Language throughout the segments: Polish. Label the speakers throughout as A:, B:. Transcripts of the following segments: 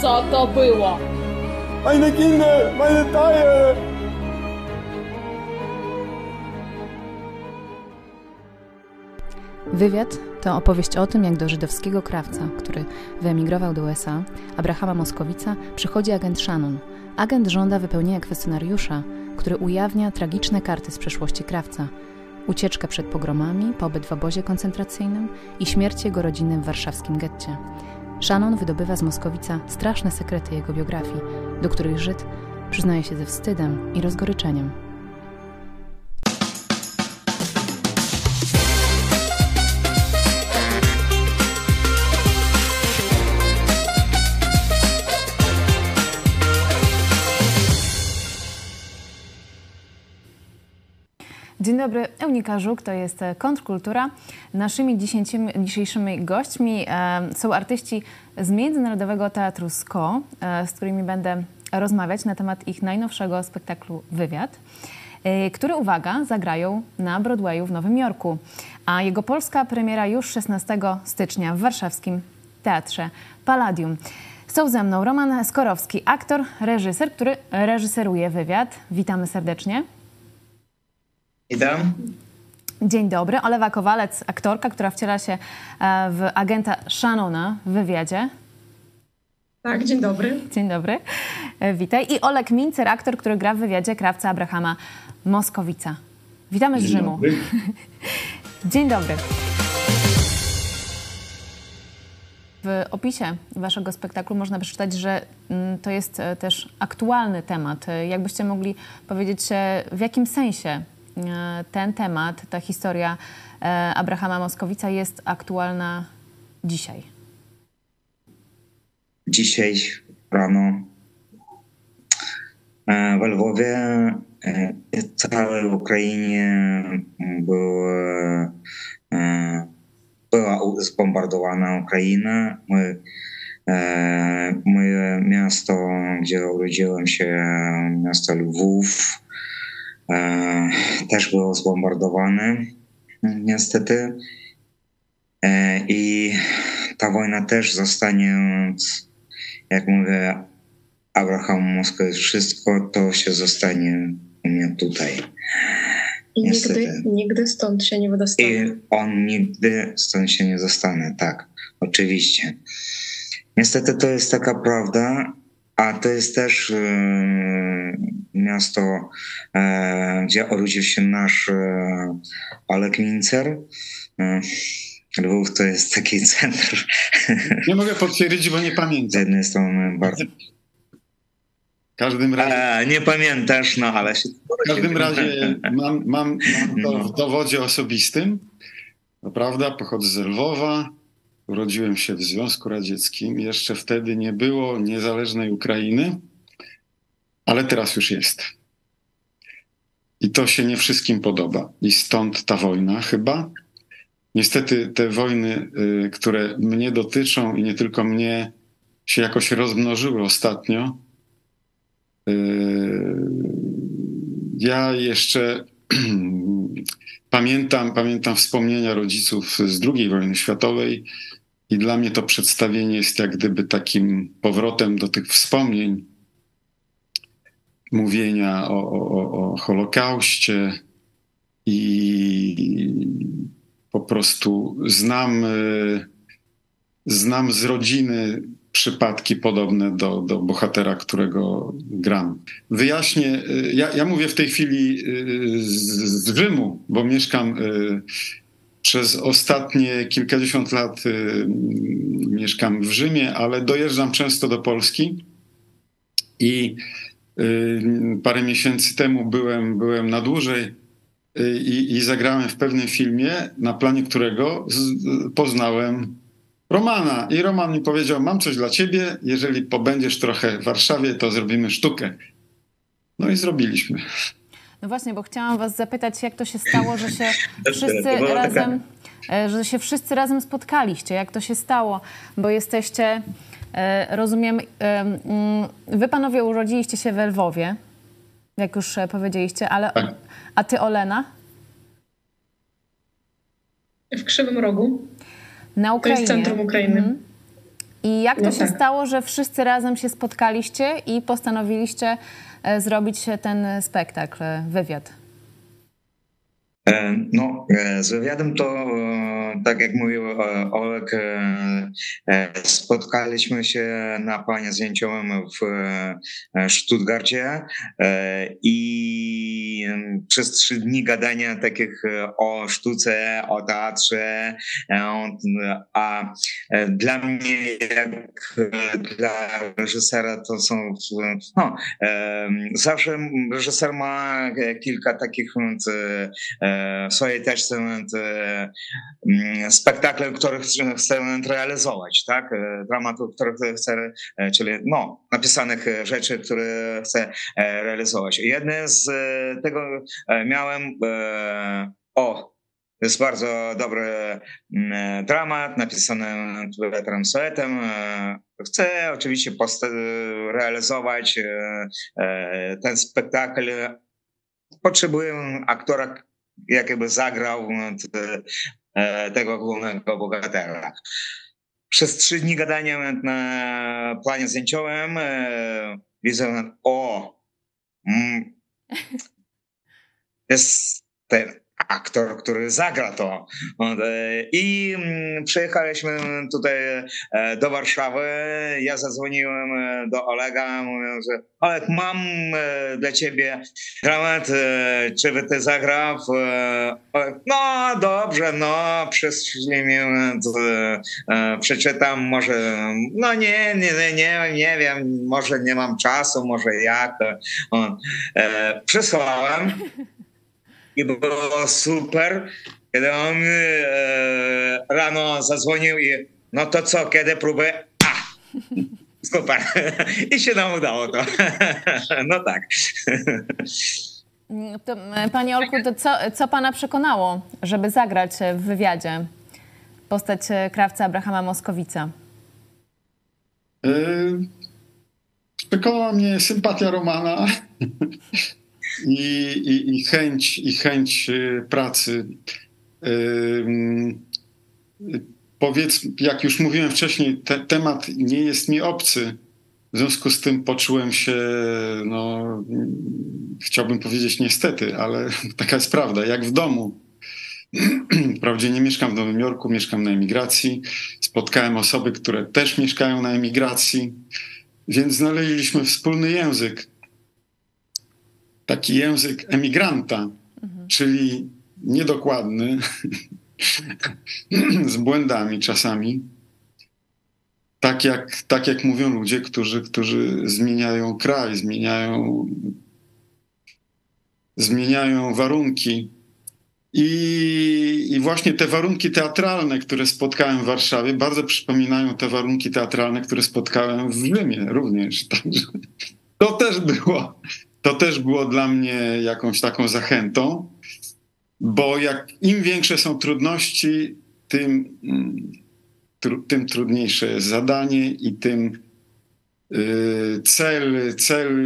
A: Co to było?
B: Meine Kinder, meine Teile!
C: Wywiad to opowieść o tym, jak do żydowskiego krawca, który wyemigrował do USA, Abrahama Moskowica, przychodzi agent Shannon. Agent żąda wypełnienia kwestionariusza, który ujawnia tragiczne karty z przeszłości krawca, ucieczkę przed pogromami, pobyt w obozie koncentracyjnym i śmierć jego rodziny w warszawskim getcie. Shannon wydobywa z Moskowica straszne sekrety jego biografii, do których Żyd przyznaje się ze wstydem i rozgoryczeniem. Dzień dobry, Eunika Żuk, to jest Kontrkultura. Naszymi dzisiejszymi gośćmi e, są artyści z Międzynarodowego Teatru SKO, e, z którymi będę rozmawiać na temat ich najnowszego spektaklu Wywiad, e, który, uwaga, zagrają na Broadwayu w Nowym Jorku. A jego polska premiera już 16 stycznia w warszawskim Teatrze Palladium. Są ze mną Roman Skorowski, aktor, reżyser, który reżyseruje wywiad. Witamy serdecznie.
D: Witam.
C: Dzień dobry. Olewa Kowalec, aktorka, która wciela się e, w agenta Shannona w wywiadzie.
E: Tak, dzień dobry.
C: Dzień dobry. E, witaj. I Olek Mincer, aktor, który gra w wywiadzie krawca Abrahama Moskowica. Witamy z
D: Dzień
C: Rzymu.
D: dobry.
C: Dzień dobry. W opisie waszego spektaklu można przeczytać, że mm, to jest e, też aktualny temat. Jakbyście mogli powiedzieć, w jakim sensie ten temat, ta historia e, Abrahama Moskowica jest aktualna dzisiaj?
D: Dzisiaj rano e, w Lwowie e, i całej Ukrainie e, była u- zbombardowana Ukraina. My, e, moje miasto, gdzie urodziłem się, miasto Lwów, e, też było zbombardowane niestety. E, I ta wojna też zostanie, jak mówię, Abraham Moskowicz, wszystko to się zostanie u mnie tutaj.
E: I
D: Niestety.
E: nigdy, nigdy stąd się nie
D: I
E: wydostanie.
D: on nigdy stąd się nie zostanie, tak, oczywiście. Niestety to jest taka prawda, a to jest też e, miasto, e, gdzie urodził się nasz e, Olek Mincer. Lwów to jest taki centr.
F: Nie mogę potwierdzić, bo nie
D: Z
F: pamiętam.
D: jednej strony bardzo.
F: W każdym razie,
D: E, nie pamiętasz, no ale się.
F: w każdym razie mam, mam, mam to w dowodzie osobistym. Prawda, pochodzę z Lwowa. Urodziłem się w Związku Radzieckim. Jeszcze wtedy nie było niezależnej Ukrainy, ale teraz już jest. I to się nie wszystkim podoba. I stąd ta wojna chyba. Niestety te wojny, y, które mnie dotyczą i nie tylko mnie, się jakoś rozmnożyły ostatnio. Y, Ja jeszcze pamiętam, pamiętam wspomnienia rodziców z II wojny światowej i dla mnie to przedstawienie jest jak gdyby takim powrotem do tych wspomnień, mówienia o, o, o, Holokauście i po prostu znam, y, znam z rodziny przypadki podobne do, do bohatera, którego gram. Wyjaśnię, y, ja, ja mówię w tej chwili y, z, z Rzymu, bo mieszkam przez ostatnie kilkadziesiąt lat y, mieszkam w Rzymie, ale dojeżdżam często do Polski i y, parę miesięcy temu byłem, byłem na dłużej y, i, i zagrałem w pewnym filmie, na planie którego z, poznałem Romana. I Roman mi powiedział: Mam coś dla ciebie. Jeżeli pobędziesz trochę w Warszawie, to zrobimy sztukę. No i zrobiliśmy.
C: No właśnie, bo chciałam was zapytać, jak to się stało, że się
D: To
C: wszyscy
D: była taka-
C: razem, e, że się wszyscy razem spotkaliście. Jak to się stało? Bo jesteście, e, rozumiem, e, mm, wy panowie urodziliście się we Lwowie, jak już powiedzieliście, ale
F: Tak.
C: a ty Olena?
E: W Krzywym Rogu.
C: Na Ukrainie.
E: centrum Ukrainy.
C: Mhm. I jak to
E: No
C: się
E: tak.
C: stało, że wszyscy razem się spotkaliście i postanowiliście zrobić ten spektakl, e, wywiad?
D: E, No, e, z wywiadem to, e, tak jak mówił Olek, spotkaliśmy się na planie zdjęciowym w Stuttgarcie i przez trzy dni gadania takich o sztuce, o teatrze, a dla mnie, jak dla reżysera, to są, no, zawsze reżyser ma kilka takich w swojej teczce e, mm, spektakle, które chce chce realizować, tak? E, Dramatów, które chce, e, czyli no, napisanych e, rzeczy, które chce e, realizować. Jedne z e, tego e, miałem e, o jest bardzo dobry mm, e, dramat napisany Piotrem Soetem. E, Chcę oczywiście realizować e, e, ten spektakl. Potrzebuję aktora, jakby zagrał t- e, tego głównego bohatera. Przez trzy dni gadania na planie zdjęciowym e, widzę, o, mm, jest ten aktor, który zagra to. E, I mm, przyjechaliśmy tutaj e, do Warszawy. Ja zadzwoniłem e, do Olega, mówiąc, że Oleg, mam dla ciebie dramat, czy by ty zagrał? Oleg, no dobrze, no przyszli mi, przeczytam, może, no nie, nie, nie, nie, nie wiem, może nie mam czasu, może jak. Przysłałem. I było super, kiedy on e, rano zadzwonił i no to co, kiedy próby? A! Super. I się nam udało to. No tak.
C: Mm, To, e, Panie Olku, to co, co Pana przekonało, żeby zagrać w wywiadzie postać e, krawca Abrahama Moskowica?
F: Yy, Przekonała mnie sympatia Romana i, i, i chęć, i chęć y, pracy. Powiedz, jak już mówiłem wcześniej, te, temat nie jest mi obcy. W związku z tym poczułem się, no, chciałbym powiedzieć niestety, ale taka jest prawda, jak w domu. Wprawdzie nie mieszkam w Nowym Jorku, mieszkam na emigracji. Spotkałem osoby, które też mieszkają na emigracji, więc znaleźliśmy wspólny język. Taki język emigranta, czyli niedokładny, z błędami czasami. Tak jak, tak jak mówią ludzie, którzy, którzy zmieniają kraj, zmieniają, zmieniają warunki. I, I właśnie te warunki teatralne, które spotkałem w Warszawie, bardzo przypominają te warunki teatralne, które spotkałem w Rzymie również. Także to też było, to też było dla mnie jakąś taką zachętą, bo jak im większe są trudności, tym, mm, tym trudniejsze jest zadanie i tym y, cel, cel,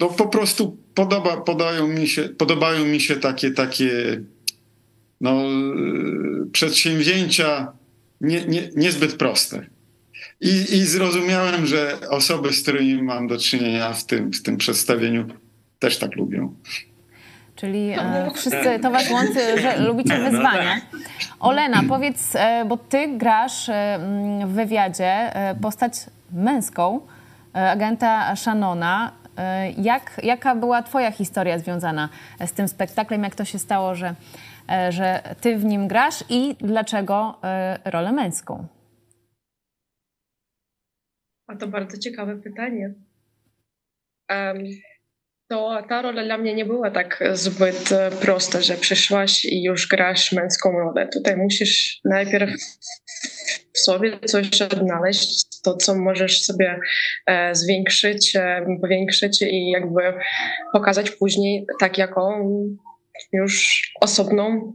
F: no po prostu podoba, podają mi się, podobają mi się takie, takie no, y, przedsięwzięcia nie, nie, niezbyt proste. I, I zrozumiałem, że osoby, z którymi mam do czynienia w tym, w tym przedstawieniu, też tak lubią.
C: Czyli e, wszyscy to was łączy, że lubicie wyzwania. Olena, powiedz, e, bo ty grasz e, mm, w wywiadzie e, postać męską, e, agenta Shannona. E, Jak, jaka była twoja historia związana z tym spektaklem? Jak to się stało, że, e, że ty w nim grasz i dlaczego e, rolę męską?
E: A to bardzo ciekawe pytanie. Em, To ta rola dla mnie nie była tak zbyt e, prosta, że przyszłaś i już grasz męską rolę. Tutaj musisz najpierw w sobie coś odnaleźć, to co możesz sobie e, zwiększyć, e, powiększyć i jakby pokazać później tak jako już osobną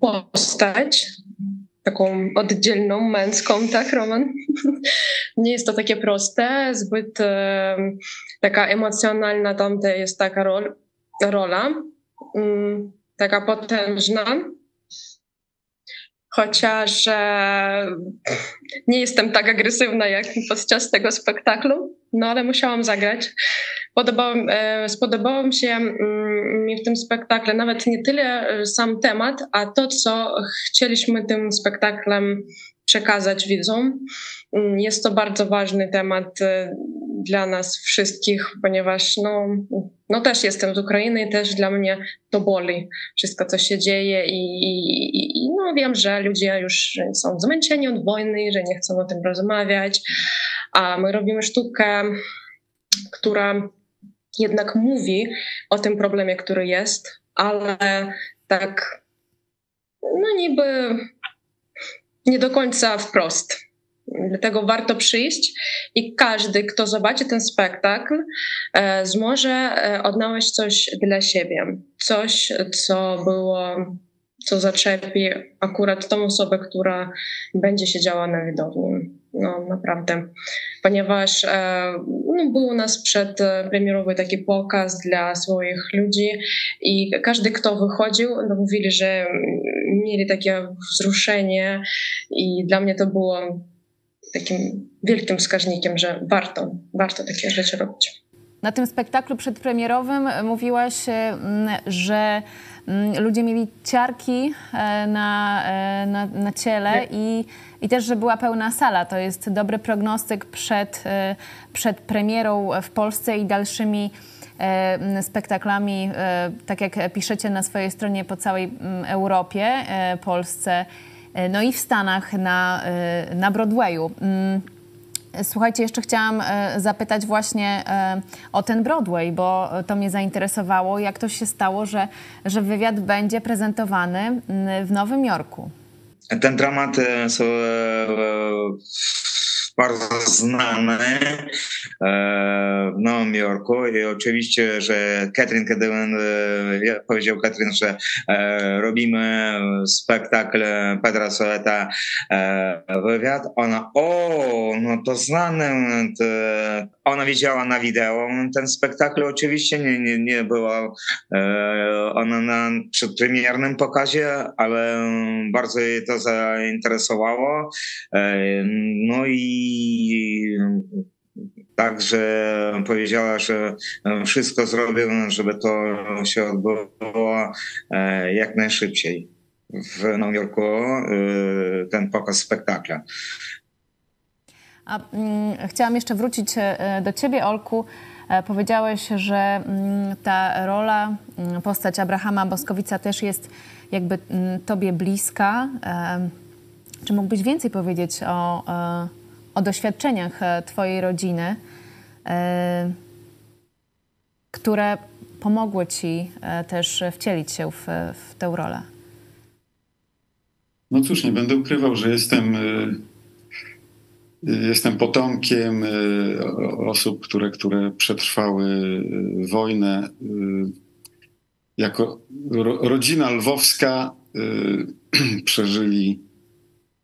E: postać, taką oddzielną, męską, tak, Roman? Nie jest to takie proste, zbyt e, taka emocjonalna tam jest taka rol, rola, mm, taka potężna. chociaż e, nie jestem tak agresywna jak podczas tego spektaklu, no ale musiałam zagrać. Podobał, e, spodobał się mm, mi w tym spektakle nawet nie tyle e, sam temat, a to, co chcieliśmy tym spektaklem przekazać widzom. Mm, jest to bardzo ważny temat e, dla nas wszystkich, ponieważ no, no też jestem z Ukrainy i też dla mnie to boli wszystko, co się dzieje i, i, i no wiem, że ludzie już są zmęczeni od wojny, że nie chcą o tym rozmawiać, a my robimy sztukę, która jednak mówi o tym problemie, który jest, ale tak no niby nie do końca wprost. Dlatego warto przyjść i każdy, kto zobaczy ten spektakl, e, zmoże e, odnaleźć coś dla siebie. Coś, co było, co zaczepi akurat tą osobę, która będzie siedziała na widowni. No naprawdę. Ponieważ e, no, był u nas przedpremierowy taki pokaz dla swoich ludzi i każdy, kto wychodził, no, mówili, że mieli takie wzruszenie i dla mnie to było takim wielkim wskaźnikiem, że warto, warto takie rzeczy robić.
C: Na tym spektaklu przedpremierowym mówiłaś, mm, że mm, ludzie mieli ciarki e, na, e, na, na ciele i, i też, że była pełna sala. To jest dobry prognostyk przed, e, przed premierą w Polsce i dalszymi spektaklami, tak jak piszecie na swojej stronie po całej Europie, Polsce, no i w Stanach na, na Broadwayu. Mm, słuchajcie, jeszcze chciałam zapytać właśnie o ten Broadway, bo to mnie zainteresowało. Jak to się stało, że, że wywiad będzie prezentowany w Nowym Jorku?
D: Ten dramat są bardzo znany w Nowym Jorku. I oczywiście, że Katrin, kiedy on powiedział Katrin, że robimy spektakl Pedra Soeta wywiad, ona o, no to znany, ona widziała na wideo ten spektakl, oczywiście nie, nie, nie była ona na przedpremiernym pokazie, ale bardzo jej to zainteresowało. No i i także powiedziała, że wszystko zrobią, żeby to się odbyło e, jak najszybciej w Nowym Jorku, e, ten pokaz spektakla.
C: A, mm, chciałam jeszcze wrócić e, do ciebie, Olku. Powiedziałeś, że mm, ta rola, mm, postać Abrahama Boskowica też jest jakby tobie bliska. Czy mógłbyś więcej powiedzieć o o doświadczeniach e, Twojej rodziny, e, które pomogły Ci e, też wcielić się w, w tę rolę.
F: No cóż, nie będę ukrywał, że jestem, jestem potomkiem osób, które, które przetrwały wojnę. Jako rodzina lwowska przeżyli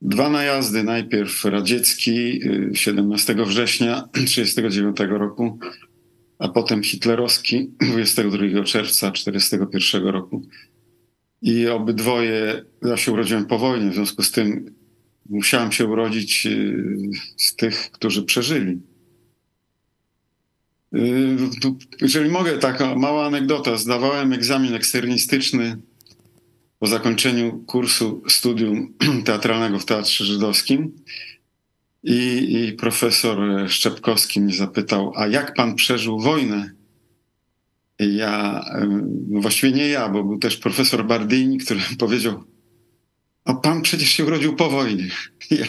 F: Dwa najazdy, najpierw radziecki 17 y, września 1939 roku, a potem hitlerowski 22 czerwca 1941 roku. I obydwoje, ja się urodziłem po wojnie, w związku z tym musiałem się urodzić y, z tych, którzy przeżyli. Y, jeżeli mogę, taka mała anegdota. Zdawałem egzamin eksternistyczny po zakończeniu kursu studium teatralnego w Teatrze Żydowskim i, i profesor Szczepkowski mnie zapytał, a jak pan przeżył wojnę? I ja, no właściwie nie ja, bo był też profesor Bardini, który powiedział, a pan przecież się urodził po wojnie. Ja,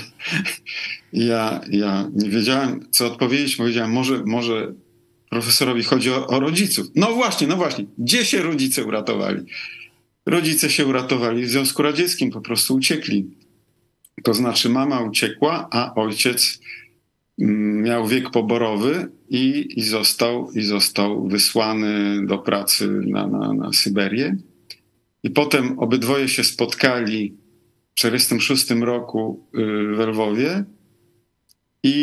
F: ja, ja nie wiedziałem, co odpowiedzieć. Powiedziałem, może, może profesorowi chodzi o, o rodziców. No właśnie, no właśnie. Gdzie się rodzice uratowali? Rodzice się uratowali w Związku Radzieckim, po prostu uciekli. To znaczy mama uciekła, a ojciec mm, miał wiek poborowy i, i, został, i został wysłany do pracy na, na, na Syberię. I potem obydwoje się spotkali w 1946 roku y, w Lwowie i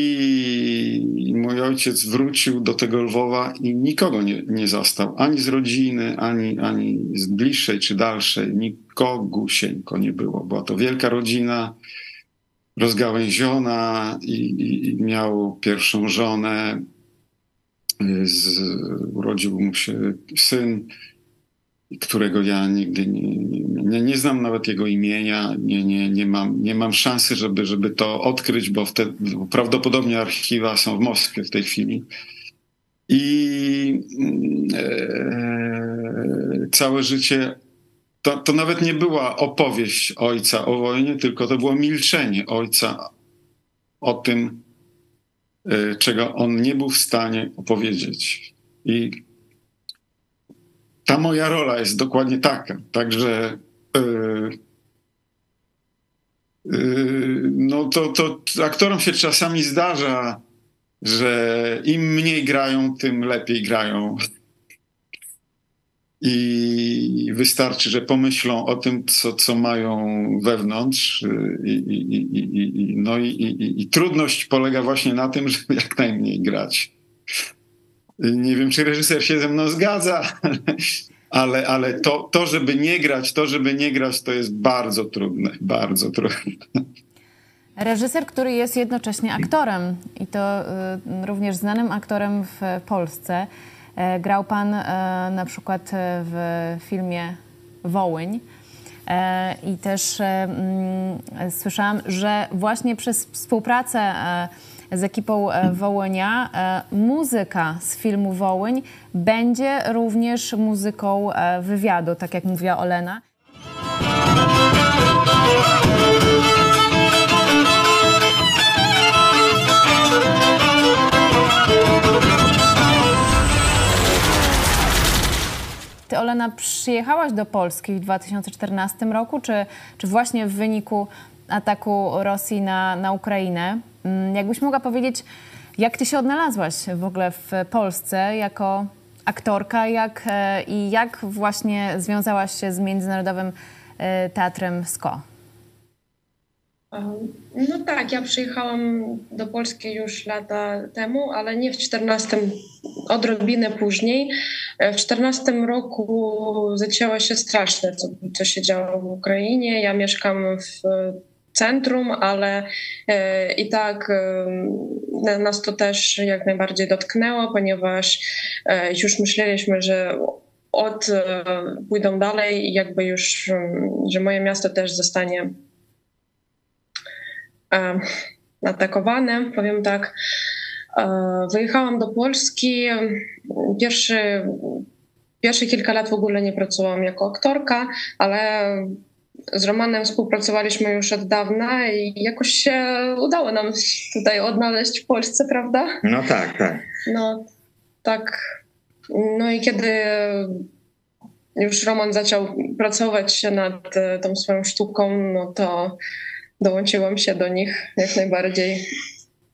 F: ojciec wrócił do tego Lwowa i nikogo nie, nie zastał, ani z rodziny, ani, ani z bliższej czy dalszej. Nikt, cichogusieńko nie było. Była to wielka rodzina, rozgałęziona i, i, i miał pierwszą żonę. Z, urodził mu się syn, którego ja nigdy nie, nie, nie znam nawet jego imienia, nie, nie, nie, mam, nie mam szansy, żeby, żeby to odkryć, bo wtedy, prawdopodobnie archiwa są w Moskwie w tej chwili. I e, całe życie to, to nawet nie była opowieść ojca o wojnie, tylko to było milczenie ojca o tym, e, czego on nie był w stanie opowiedzieć. I ta moja rola jest dokładnie taka. Także yy, yy, no to, to aktorom się czasami zdarza, że im mniej grają, tym lepiej grają. I wystarczy, że pomyślą o tym, co, co mają wewnątrz. I, i, i, no i, trudność polega właśnie na tym, żeby jak najmniej grać. Nie wiem, czy reżyser się ze mną zgadza, ale, ale to, to, żeby nie grać, to, żeby nie grać, to jest bardzo trudne, bardzo trudne.
C: Reżyser, który jest jednocześnie aktorem i to y, również znanym aktorem w Polsce. E, grał pan e, na przykład w filmie Wołyń. E, I też mm, słyszałam, że właśnie przez współpracę z ekipą e, Wołynia. E, muzyka z filmu Wołyń będzie również muzyką e, wywiadu, tak jak mówiła Olena. Ty, Olena, przyjechałaś do Polski w 2014 roku, czy, czy właśnie w wyniku ataku Rosji na, na Ukrainę? Mm, jakbyś mogła powiedzieć, jak ty się odnalazłaś w ogóle w Polsce jako aktorka jak, e, i jak właśnie związałaś się z Międzynarodowym e, Teatrem SKO?
E: No tak, ja przyjechałam do Polski już lata temu, ale nie w 14, odrobinę później. E, w 14 roku zaczęło się straszne, co, co się działo w Ukrainie. Ja mieszkam w centrum, ale e, i tak e, nas to też jak najbardziej dotknęło, ponieważ e, już myśleliśmy, że od pójdą dalej i jakby już, że moje miasto też zostanie atakowane, powiem tak. Wyjechałam do Polski. Pierwszy, pierwsze kilka lat w ogóle nie pracowałam jako aktorka, ale z Romanem współpracowaliśmy już od dawna i jakoś się udało nam tutaj odnaleźć w Polsce, prawda?
D: No tak, tak.
E: No tak. No i kiedy już Roman zaczął pracować nad e, tą swoją sztuką, no to dołączyłam się do nich jak najbardziej.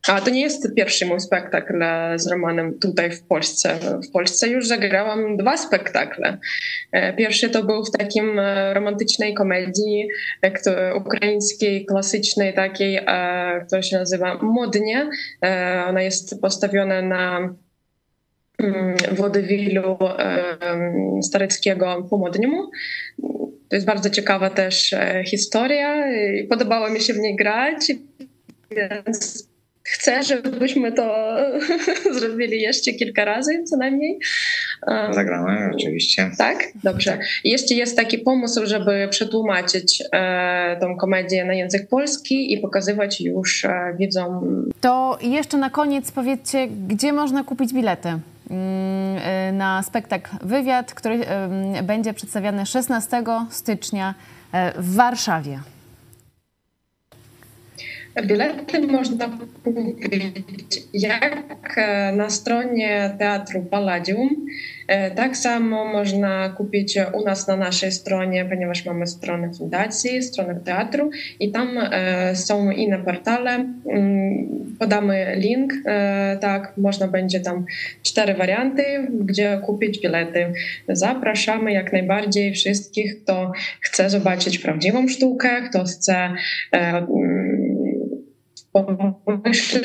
E: A to nie jest pierwszy mój spektakl z Romanem tutaj w Polsce. W Polsce już zagrałam dwa spektakle. E, pierwszy to był w takim e, romantycznej komedii e, ukraińskiej, klasycznej takiej, która się nazywa Modnie. Ona jest postawiona na mm, wodywilu Stareckiego po Modniemu. To jest bardzo ciekawa też historia. Podobało mi się w niej grać, więc chcę, żebyśmy to zrobili jeszcze kilka razy co najmniej.
D: Zagramy, oczywiście.
E: Tak? Dobrze. I jeszcze jest taki pomysł, żeby przetłumaczyć e, tą komedię na język polski i pokazywać już e, widzom.
C: To jeszcze na koniec powiedzcie, gdzie można kupić bilety? Mm, e, na spektakl Wywiad, który będzie przedstawiany 16 stycznia e, w Warszawie.
E: Bilety można kupić jak e, na stronie Teatru Palladium, e, tak samo można kupić u nas na naszej stronie, ponieważ mamy stronę fundacji, stronę teatru i tam e, są inne portale. Mm, podamy link, tak, można będzie tam cztery warianty, gdzie kupić bilety. Zapraszamy jak najbardziej wszystkich, kto chce zobaczyć prawdziwą sztukę, kto chce pomyśleć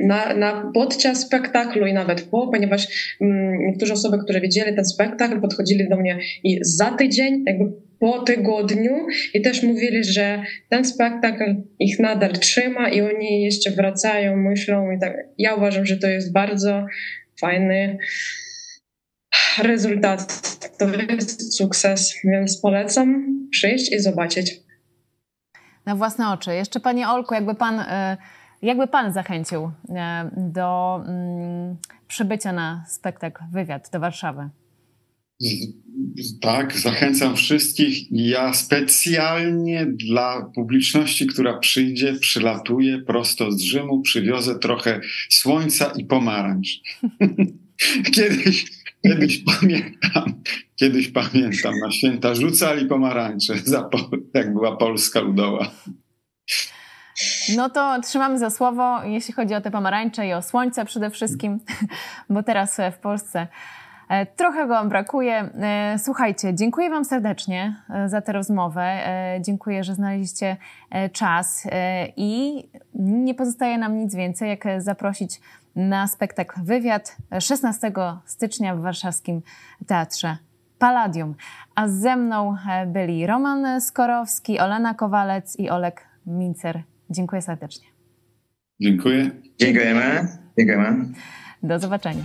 E: na, na podczas spektaklu i nawet po, ponieważ mm, niektóre osoby, które widzieli ten spektakl, podchodzili do mnie i za tydzień, jakby po tygodniu i też mówili, że ten spektakl ich nadal trzyma i oni jeszcze wracają, myślą i tak. Ja uważam, że to jest bardzo fajny rezultat. To jest sukces, więc polecam przyjść i zobaczyć.
C: Na własne oczy. Jeszcze Panie Olku, jakby Pan, e, jakby pan zachęcił e, do mm, przybycia na spektakl Wywiad do Warszawy?
F: Tak, zachęcam wszystkich. Ja specjalnie dla publiczności, która przyjdzie, przylatuję prosto z Rzymu, przywiozę trochę słońca i pomarańcz. kiedyś, kiedyś pamiętam, kiedyś pamiętam, na święta rzucali pomarańcze, jak była Polska Ludowa.
C: No to trzymamy za słowo, jeśli chodzi o te pomarańcze i o słońce przede wszystkim, bo teraz w Polsce E, trochę go brakuje. E, słuchajcie, dziękuję Wam serdecznie e, za tę rozmowę. Dziękuję, że znaleźliście czas i nie pozostaje nam nic więcej, jak zaprosić na spektakl Wywiad 16 stycznia w warszawskim Teatrze Palladium. A ze mną byli Roman Skorowski, Olena Kowalec i Olek Mincer. Dziękuję serdecznie.
F: Dziękuję.
D: Dziękujemy. Dziękujemy.
C: Do zobaczenia.